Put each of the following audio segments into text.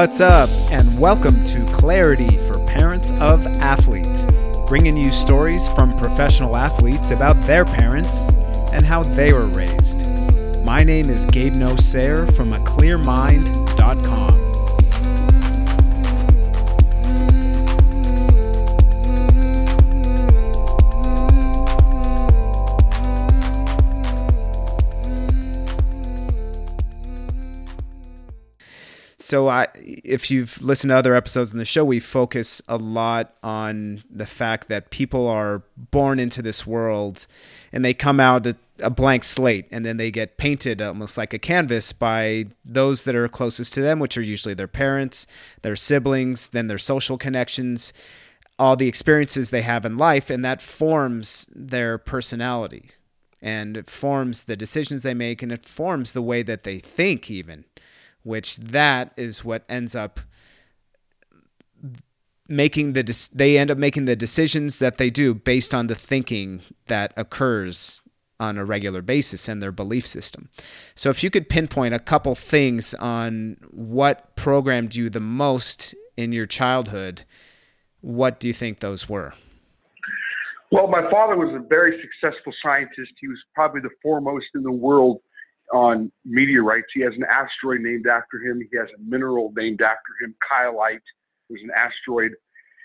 What's up, and welcome to Clarity for Parents of Athletes, bringing you stories from professional athletes about their parents and how they were raised. My name is Gabe Nosair from aclearmind.com. so I, if you've listened to other episodes in the show, we focus a lot on the fact that people are born into this world and they come out a, a blank slate and then they get painted almost like a canvas by those that are closest to them, which are usually their parents, their siblings, then their social connections, all the experiences they have in life, and that forms their personality. And it forms the decisions they make and it forms the way that they think even which that is what ends up making the they end up making the decisions that they do based on the thinking that occurs on a regular basis and their belief system. So if you could pinpoint a couple things on what programmed you the most in your childhood, what do you think those were? Well, my father was a very successful scientist. He was probably the foremost in the world on meteorites. He has an asteroid named after him. He has a mineral named after him. Keilite was an asteroid,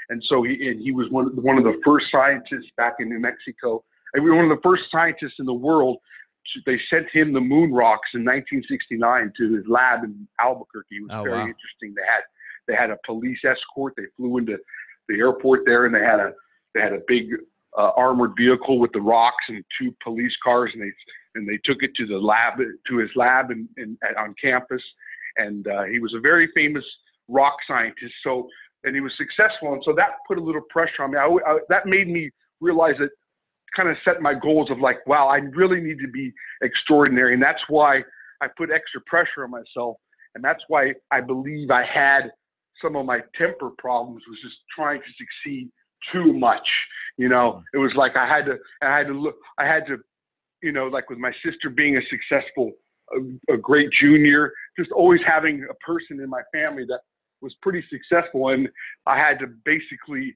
and so he and he was one one of the first scientists back in New Mexico. And we were one of the first scientists in the world. To, they sent him the moon rocks in 1969 to his lab in Albuquerque. It was oh, very wow. interesting. They had they had a police escort. They flew into the airport there, and they had a they had a big uh, armored vehicle with the rocks and two police cars, and they and they took it to the lab to his lab in, in on campus, and uh, he was a very famous rock scientist. So and he was successful, and so that put a little pressure on me. I, I, that made me realize that kind of set my goals of like, wow, I really need to be extraordinary, and that's why I put extra pressure on myself, and that's why I believe I had some of my temper problems was just trying to succeed too much. You know, it was like I had to, I had to look, I had to you know, like with my sister being a successful, a, a great junior, just always having a person in my family that was pretty successful. And I had to basically,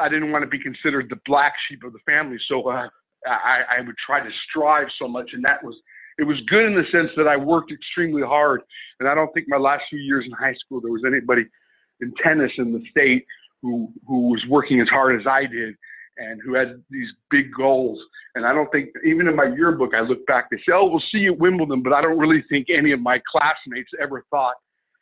I didn't want to be considered the black sheep of the family. So uh, I, I would try to strive so much. And that was, it was good in the sense that I worked extremely hard. And I don't think my last few years in high school, there was anybody in tennis in the state who, who was working as hard as I did and who had these big goals. And I don't think, even in my yearbook, I look back, they say, oh, we'll see you at Wimbledon. But I don't really think any of my classmates ever thought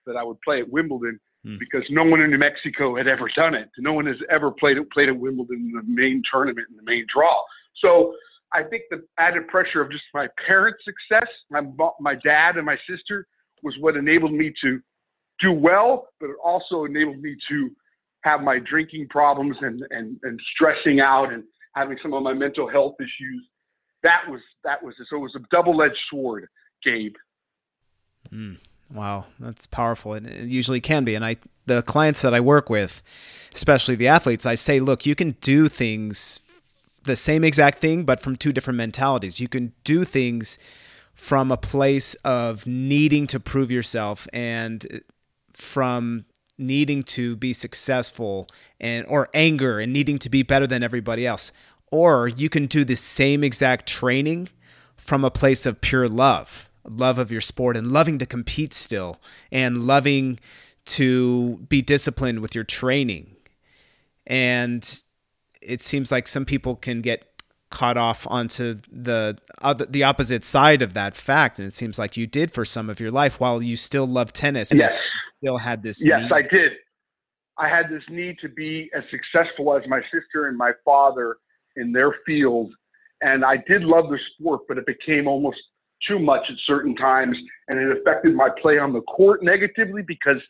that I would play at Wimbledon hmm. because no one in New Mexico had ever done it. No one has ever played, played at Wimbledon in the main tournament, in the main draw. So I think the added pressure of just my parents' success, my, my dad and my sister, was what enabled me to do well, but it also enabled me to have my drinking problems and, and, and stressing out and having some of my mental health issues. That was that was so it was a double edged sword, Gabe. Mm, wow, that's powerful, and it usually can be. And I, the clients that I work with, especially the athletes, I say, look, you can do things the same exact thing, but from two different mentalities. You can do things from a place of needing to prove yourself and from needing to be successful and or anger and needing to be better than everybody else. Or you can do the same exact training from a place of pure love love of your sport and loving to compete still and loving to be disciplined with your training. And it seems like some people can get caught off onto the other, the opposite side of that fact. And it seems like you did for some of your life while you still love tennis. Yes still had this. Yes, need. I did. I had this need to be as successful as my sister and my father in their field. And I did love the sport, but it became almost too much at certain times. And it affected my play on the court negatively because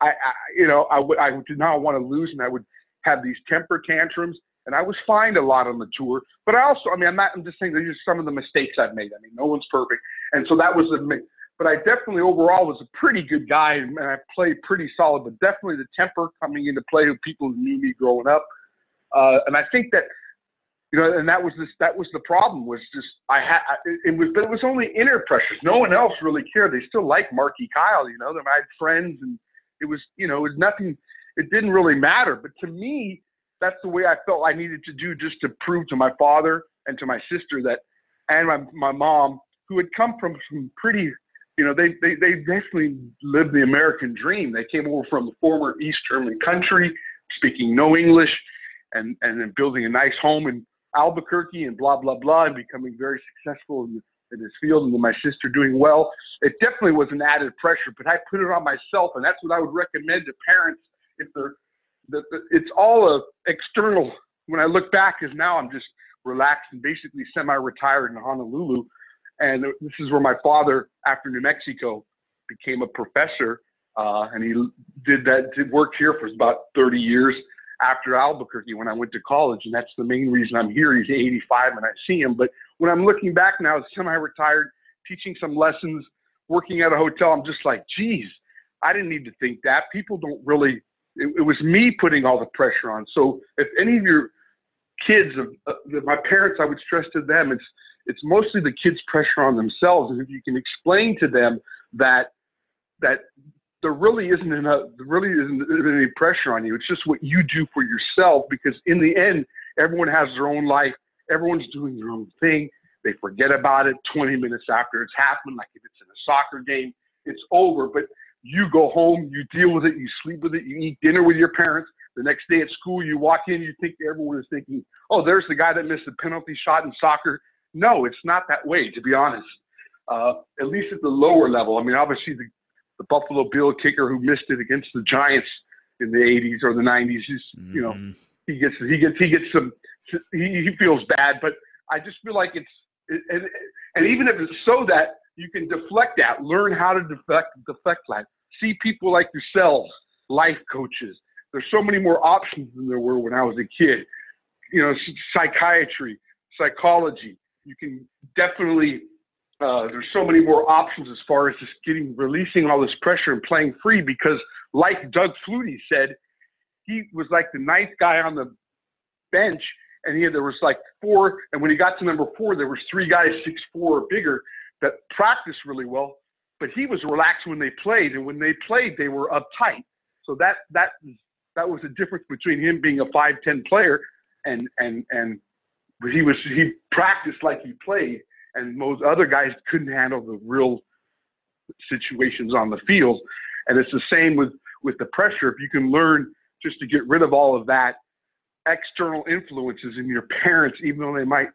I, I you know, I, w- I did not want to lose and I would have these temper tantrums. And I was fined a lot on the tour, but I also, I mean, I'm not, I'm just saying these are some of the mistakes I've made. I mean, no one's perfect. And so that was the, but I definitely overall was a pretty good guy and I played pretty solid, but definitely the temper coming into play with people who knew me growing up. Uh, and I think that, you know, and that was this, that was the problem was just, I had, it was, but it was only inner pressures. No one else really cared. They still like Marky Keil, you know, I had friends and It was, you know, it was nothing. It didn't really matter. But to me, that's the way I felt I needed to do just to prove to my father and to my sister that, and my my mom, who had come from some pretty, you know, they they they definitely lived the American dream. They came over from the former East German country, speaking no English, and and then building a nice home in Albuquerque and blah blah blah, and becoming very successful in, in this field, and my sister doing well. It definitely was an added pressure, but I put it on myself, and that's what I would recommend to parents if they're. The, the, it's all a external. When I look back, is now I'm just relaxed and basically semi-retired in Honolulu, and this is where my father, after New Mexico, became a professor, uh, and he did that. Did work here for about 30 years after Albuquerque when I went to college, and that's the main reason I'm here. He's 85 and I see him. But when I'm looking back now, semi-retired, teaching some lessons, working at a hotel, I'm just like, geez, I didn't need to think that. People don't really. It, it was me putting all the pressure on. So if any of your kids, of uh, my parents, I would stress to them, it's it's mostly the kids' pressure on themselves, and if you can explain to them that that there really isn't enough, there really isn't any pressure on you. It's just what you do for yourself because in the end, everyone has their own life. Everyone's doing their own thing. They forget about it 20 minutes after it's happened. Like if it's in a soccer game, it's over. But you go home, you deal with it, you sleep with it, you eat dinner with your parents. The next day at school, you walk in, you think everyone is thinking, oh, there's the guy that missed the penalty shot in soccer. No, it's not that way, to be honest. Uh, at least at the lower level. I mean, obviously the the Buffalo Bill kicker who missed it against the Giants in the 80s or the 90s. He's, mm-hmm. you know, mm-hmm. he gets he gets he gets some he, he feels bad, but I just feel like it's and and even if it's so that you can deflect that, learn how to deflect deflect that. See people like yourselves, life coaches. There's so many more options than there were when I was a kid. You know, psychiatry, psychology. You can definitely uh, there's so many more options as far as just getting releasing all this pressure and playing free because like Doug Flutie said, he was like the ninth guy on the bench and he there was like four and when he got to number four there was three guys six four or bigger that practiced really well but he was relaxed when they played and when they played they were uptight. So that that that was the difference between him being a five ten player and and and he was he practiced like he played and most other guys couldn't handle the real situations on the field. And it's the same with with the pressure. If you can learn just to get rid of all of that external influences in your parents, even though they might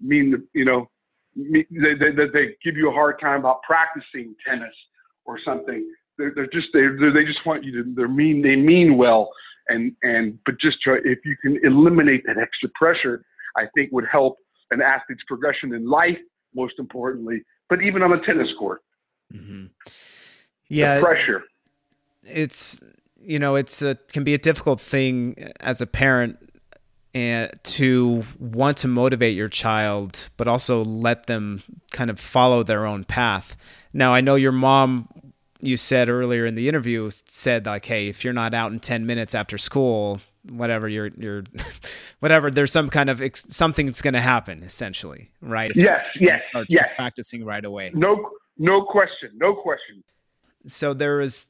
mean you know they, they, they give you a hard time about practicing tennis or something. They're, they're just they they just want you to they're mean they mean well and and but just try if you can eliminate that extra pressure, I think would help an athlete's progression in life most importantly, but even on the tennis court. Mm-hmm. Yeah, the pressure. It's you know it's a can be a difficult thing as a parent and to want to motivate your child, but also let them kind of follow their own path. Now, I know your mom, you said earlier in the interview, said like, "Hey, if you're not out in ten minutes after school, whatever you're you're whatever there's some kind of ex- something's going to happen essentially right? If yes yes yes. practicing right away. No no question no question. So there is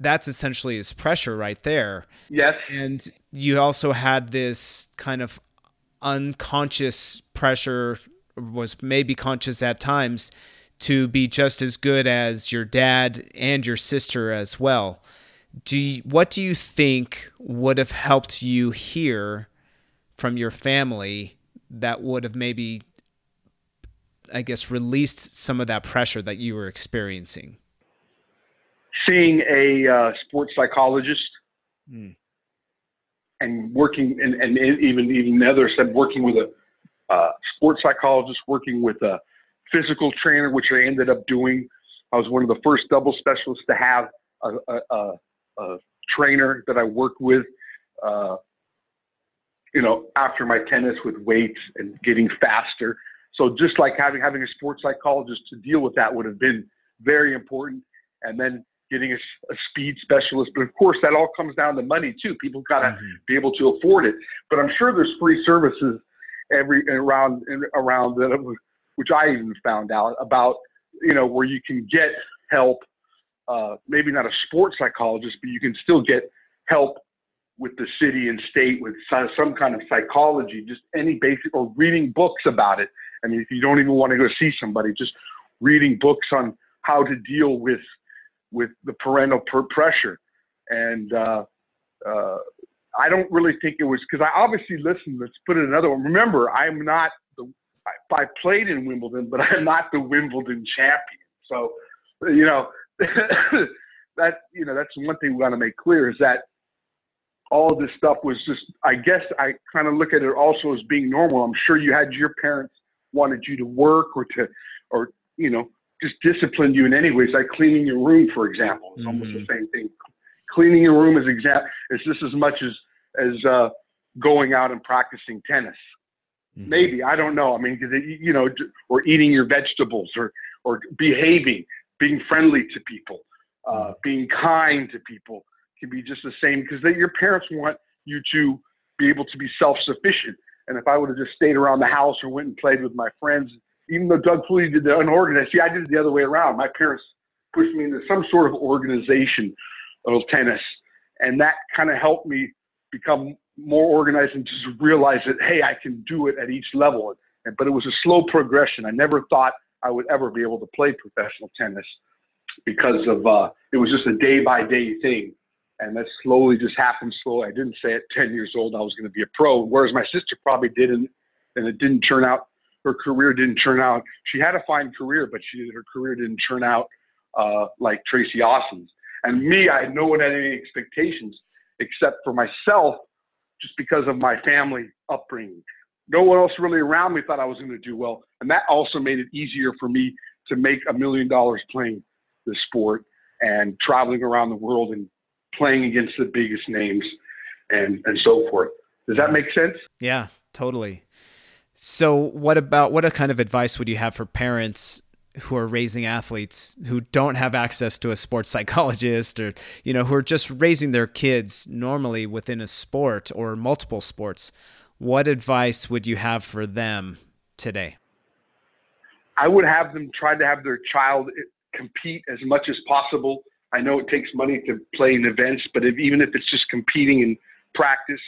that's essentially his pressure right there. Yes. And you also had this kind of unconscious pressure was maybe conscious at times to be just as good as your dad and your sister as well. Do you, what do you think would have helped you hear from your family that would have maybe I guess released some of that pressure that you were experiencing? Seeing a uh, sports psychologist mm. and working, and, and even even others said working with a uh, sports psychologist, working with a physical trainer, which I ended up doing. I was one of the first double specialists to have a, a, a a trainer that I worked with, uh, you know, after my tennis with weights and getting faster. So just like having having a sports psychologist to deal with that would have been very important. And then getting a, a speed specialist, but of course that all comes down to money too. People got to mm-hmm. be able to afford it. But I'm sure there's free services every around around that, which I even found out about. You know, where you can get help uh, maybe not a sports psychologist, but you can still get help with the city and state with some kind of psychology, just any basic or reading books about it. I mean, if you don't even want to go see somebody, just reading books on how to deal with with the parental per- pressure. And uh, uh, I don't really think it was because I obviously listened. Let's put it another one. Remember, I'm not the I, I played in Wimbledon, but I'm not the Wimbledon champion. So, you know, that you know that's one thing we want to make clear is that all of this stuff was just. I guess I kind of look at it also as being normal. I'm sure you had your parents wanted you to work or to, or you know, just disciplined you in any ways, like cleaning your room, for example. It's mm-hmm. almost the mm-hmm. same thing. Cleaning your room is exact. It's just as much as as uh, going out and practicing tennis. Mm-hmm. Maybe I don't know. I mean, cause it, you know, or eating your vegetables, or or behaving, being friendly to people, uh, mm-hmm. being kind to people can be just the same because your parents want you to be able to be self-sufficient. And if I would have just stayed around the house or went and played with my friends, even though Doug Flutie did the unorganized, see, I did it the other way around. My parents pushed me into some sort of organization of tennis, and that kind of helped me become more organized and just realize that hey, I can do it at each level. And, but it was a slow progression. I never thought I would ever be able to play professional tennis because of uh, it was just a day by day thing, and that slowly just happened slowly. I didn't say at 10 years old I was going to be a pro, whereas my sister probably did, and, and it didn't turn out. Her career didn't turn out. She had a fine career, but she her career didn't turn out uh, like Tracy Austin's. And me, I had no one had any expectations except for myself, just because of my family upbringing. No one else really around me thought I was going to do well, and that also made it easier for me to make a million dollars playing the sport and traveling around the world and playing against the biggest names and and so forth. Does that make sense? Yeah, totally. So, what about what kind of advice would you have for parents who are raising athletes who don't have access to a sports psychologist or you know who are just raising their kids normally within a sport or multiple sports what advice would you have for them today i would have them try to have their child compete as much as possible i know it takes money to play in events but if, even if it's just competing in practice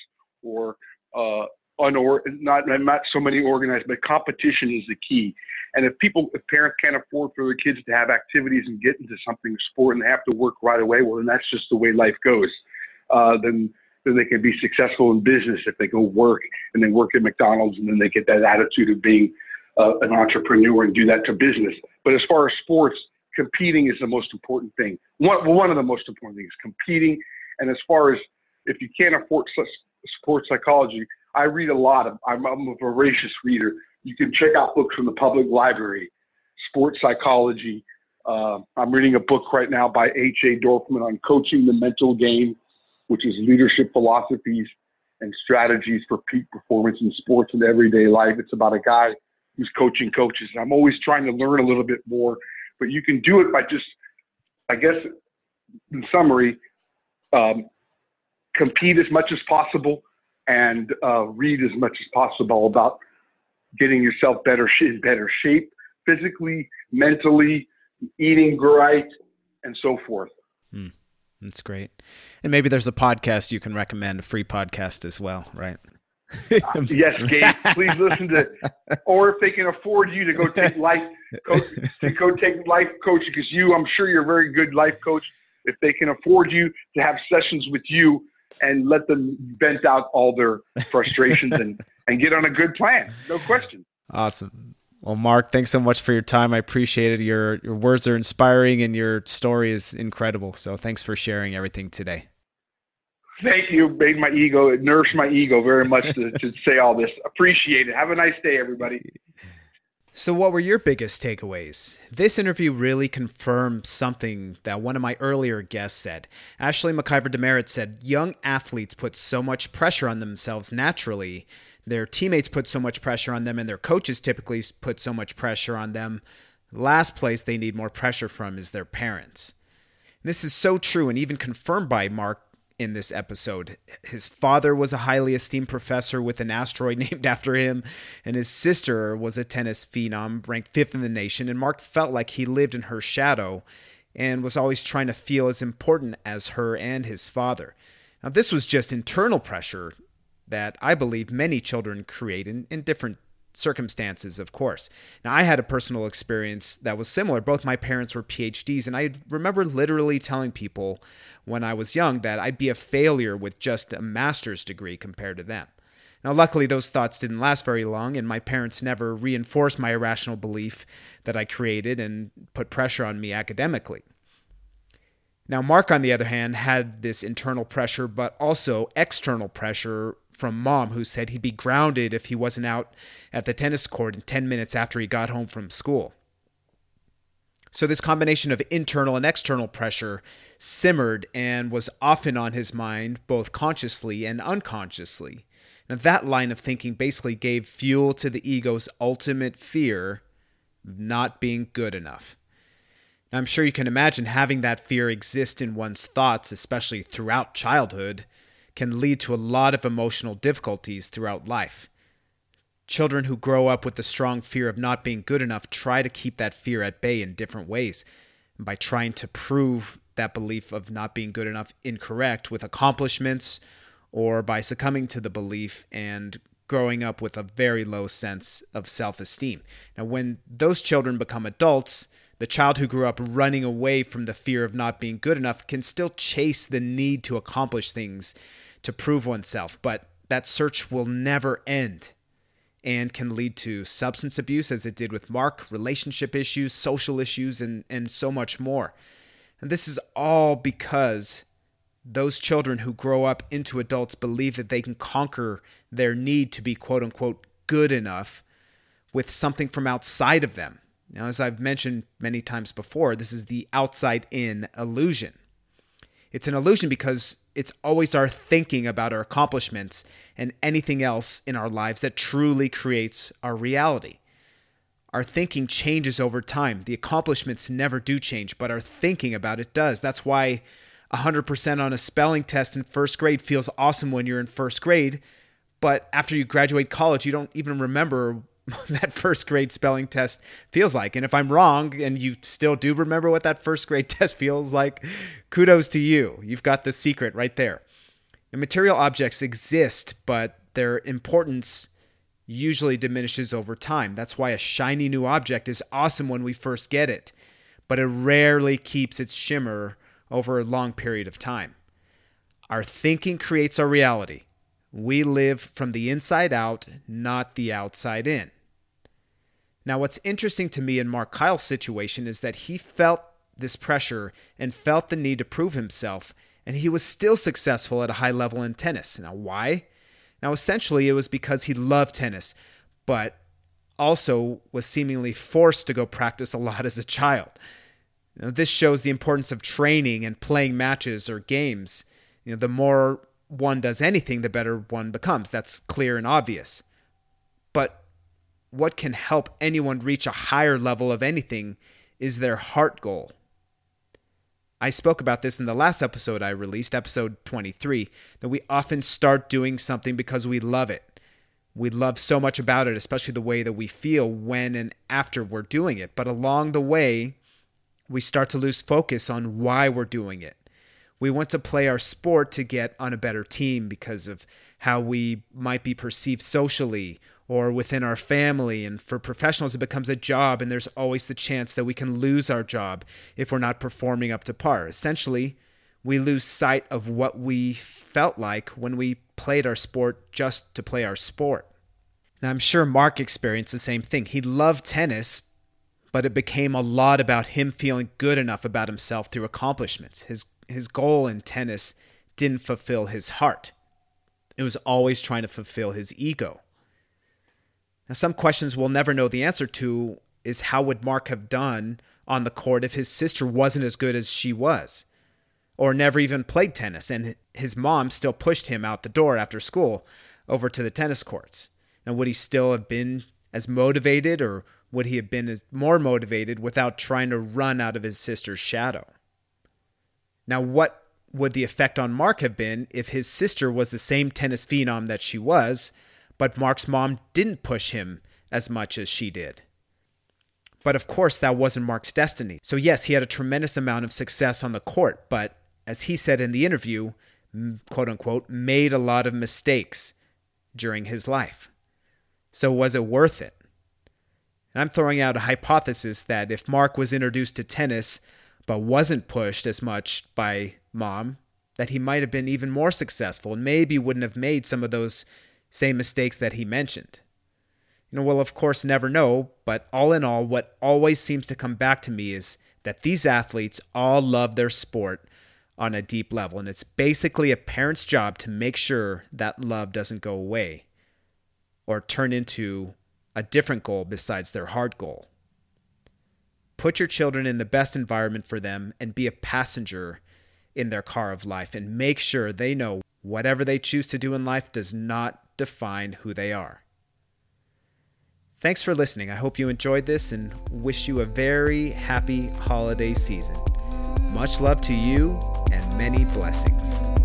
or uh, unor- not not so many organized but competition is the key and if people, if parents can't afford for their kids to have activities and get into something sport and they have to work right away, well, then that's just the way life goes. Uh, then then they can be successful in business if they go work and they work at McDonald's and then they get that attitude of being uh, an entrepreneur and do that to business. But as far as sports, competing is the most important thing. One, one of the most important things, competing. And as far as if you can't afford sports psychology, I read a lot of. I'm, I'm a voracious reader you can check out books from the public library, sports psychology. Uh, I'm reading a book right now by H.A. Dorfman on coaching the mental game, which is leadership philosophies and strategies for peak performance in sports and everyday life. It's about a guy who's coaching coaches. I'm always trying to learn a little bit more, but you can do it by just, I guess, in summary, um, compete as much as possible and uh, read as much as possible about getting yourself better in better shape physically, mentally, eating right, and so forth. Hmm. That's great. And maybe there's a podcast you can recommend, a free podcast as well, right? yes, Gabe. Please listen to, or if they can afford you to go take life, coach, to go take life coach because you, I'm sure you're a very good life coach. If they can afford you to have sessions with you and let them vent out all their frustrations and and get on a good plan. No question. Awesome. Well, Mark, thanks so much for your time. I appreciate it. Your your words are inspiring and your story is incredible. So thanks for sharing everything today. Thank you. Made my ego, it nourished my ego very much to, to say all this. Appreciate it. Have a nice day, everybody. So, what were your biggest takeaways? This interview really confirmed something that one of my earlier guests said. Ashley McIver Demerit said, Young athletes put so much pressure on themselves naturally their teammates put so much pressure on them and their coaches typically put so much pressure on them. last place they need more pressure from is their parents. this is so true and even confirmed by Mark in this episode. His father was a highly esteemed professor with an asteroid named after him, and his sister was a tennis phenom ranked fifth in the nation. And Mark felt like he lived in her shadow and was always trying to feel as important as her and his father. Now, this was just internal pressure that I believe many children create in, in different circumstances, of course. Now, I had a personal experience that was similar. Both my parents were PhDs, and I remember literally telling people when I was young that I'd be a failure with just a master's degree compared to them. Now, luckily, those thoughts didn't last very long, and my parents never reinforced my irrational belief that I created and put pressure on me academically. Now, Mark, on the other hand, had this internal pressure, but also external pressure from mom, who said he'd be grounded if he wasn't out at the tennis court in 10 minutes after he got home from school. So, this combination of internal and external pressure simmered and was often on his mind, both consciously and unconsciously. Now, that line of thinking basically gave fuel to the ego's ultimate fear of not being good enough. Now, I'm sure you can imagine having that fear exist in one's thoughts, especially throughout childhood, can lead to a lot of emotional difficulties throughout life. Children who grow up with the strong fear of not being good enough try to keep that fear at bay in different ways. By trying to prove that belief of not being good enough incorrect with accomplishments, or by succumbing to the belief and growing up with a very low sense of self esteem. Now, when those children become adults, the child who grew up running away from the fear of not being good enough can still chase the need to accomplish things to prove oneself, but that search will never end and can lead to substance abuse, as it did with Mark, relationship issues, social issues, and, and so much more. And this is all because those children who grow up into adults believe that they can conquer their need to be quote unquote good enough with something from outside of them. Now, as I've mentioned many times before, this is the outside in illusion. It's an illusion because it's always our thinking about our accomplishments and anything else in our lives that truly creates our reality. Our thinking changes over time. The accomplishments never do change, but our thinking about it does. That's why 100% on a spelling test in first grade feels awesome when you're in first grade, but after you graduate college, you don't even remember that first grade spelling test feels like. And if I'm wrong and you still do remember what that first grade test feels like, kudos to you. You've got the secret right there. And material objects exist, but their importance usually diminishes over time. That's why a shiny new object is awesome when we first get it, but it rarely keeps its shimmer over a long period of time. Our thinking creates our reality. We live from the inside out, not the outside in. Now, what's interesting to me in Mark Keil's situation is that he felt this pressure and felt the need to prove himself, and he was still successful at a high level in tennis. Now, why? Now, essentially, it was because he loved tennis, but also was seemingly forced to go practice a lot as a child. Now, this shows the importance of training and playing matches or games. You know, the more one does anything, the better one becomes. That's clear and obvious. But what can help anyone reach a higher level of anything is their heart goal. I spoke about this in the last episode I released, episode 23, that we often start doing something because we love it. We love so much about it, especially the way that we feel when and after we're doing it. But along the way, we start to lose focus on why we're doing it. We want to play our sport to get on a better team because of how we might be perceived socially or within our family. And for professionals, it becomes a job, and there's always the chance that we can lose our job if we're not performing up to par. Essentially, we lose sight of what we felt like when we played our sport just to play our sport. Now, I'm sure Mark experienced the same thing. He loved tennis, but it became a lot about him feeling good enough about himself through accomplishments. His his goal in tennis didn't fulfill his heart. It was always trying to fulfill his ego. Now, some questions we'll never know the answer to is how would Mark have done on the court if his sister wasn't as good as she was, or never even played tennis, and his mom still pushed him out the door after school over to the tennis courts? Now, would he still have been as motivated, or would he have been as more motivated without trying to run out of his sister's shadow? Now, what would the effect on Mark have been if his sister was the same tennis phenom that she was, but Mark's mom didn't push him as much as she did? But of course, that wasn't Mark's destiny. So, yes, he had a tremendous amount of success on the court, but as he said in the interview, quote unquote, made a lot of mistakes during his life. So, was it worth it? And I'm throwing out a hypothesis that if Mark was introduced to tennis but wasn't pushed as much by mom, that he might have been even more successful and maybe wouldn't have made some of those same mistakes that he mentioned. You know, we'll of course never know, but all in all, what always seems to come back to me is that these athletes all love their sport on a deep level, and it's basically a parent's job to make sure that love doesn't go away or turn into a different goal besides their heart goal. Put your children in the best environment for them and be a passenger in their car of life and make sure they know whatever they choose to do in life does not define who they are. Thanks for listening. I hope you enjoyed this and wish you a very happy holiday season. Much love to you and many blessings.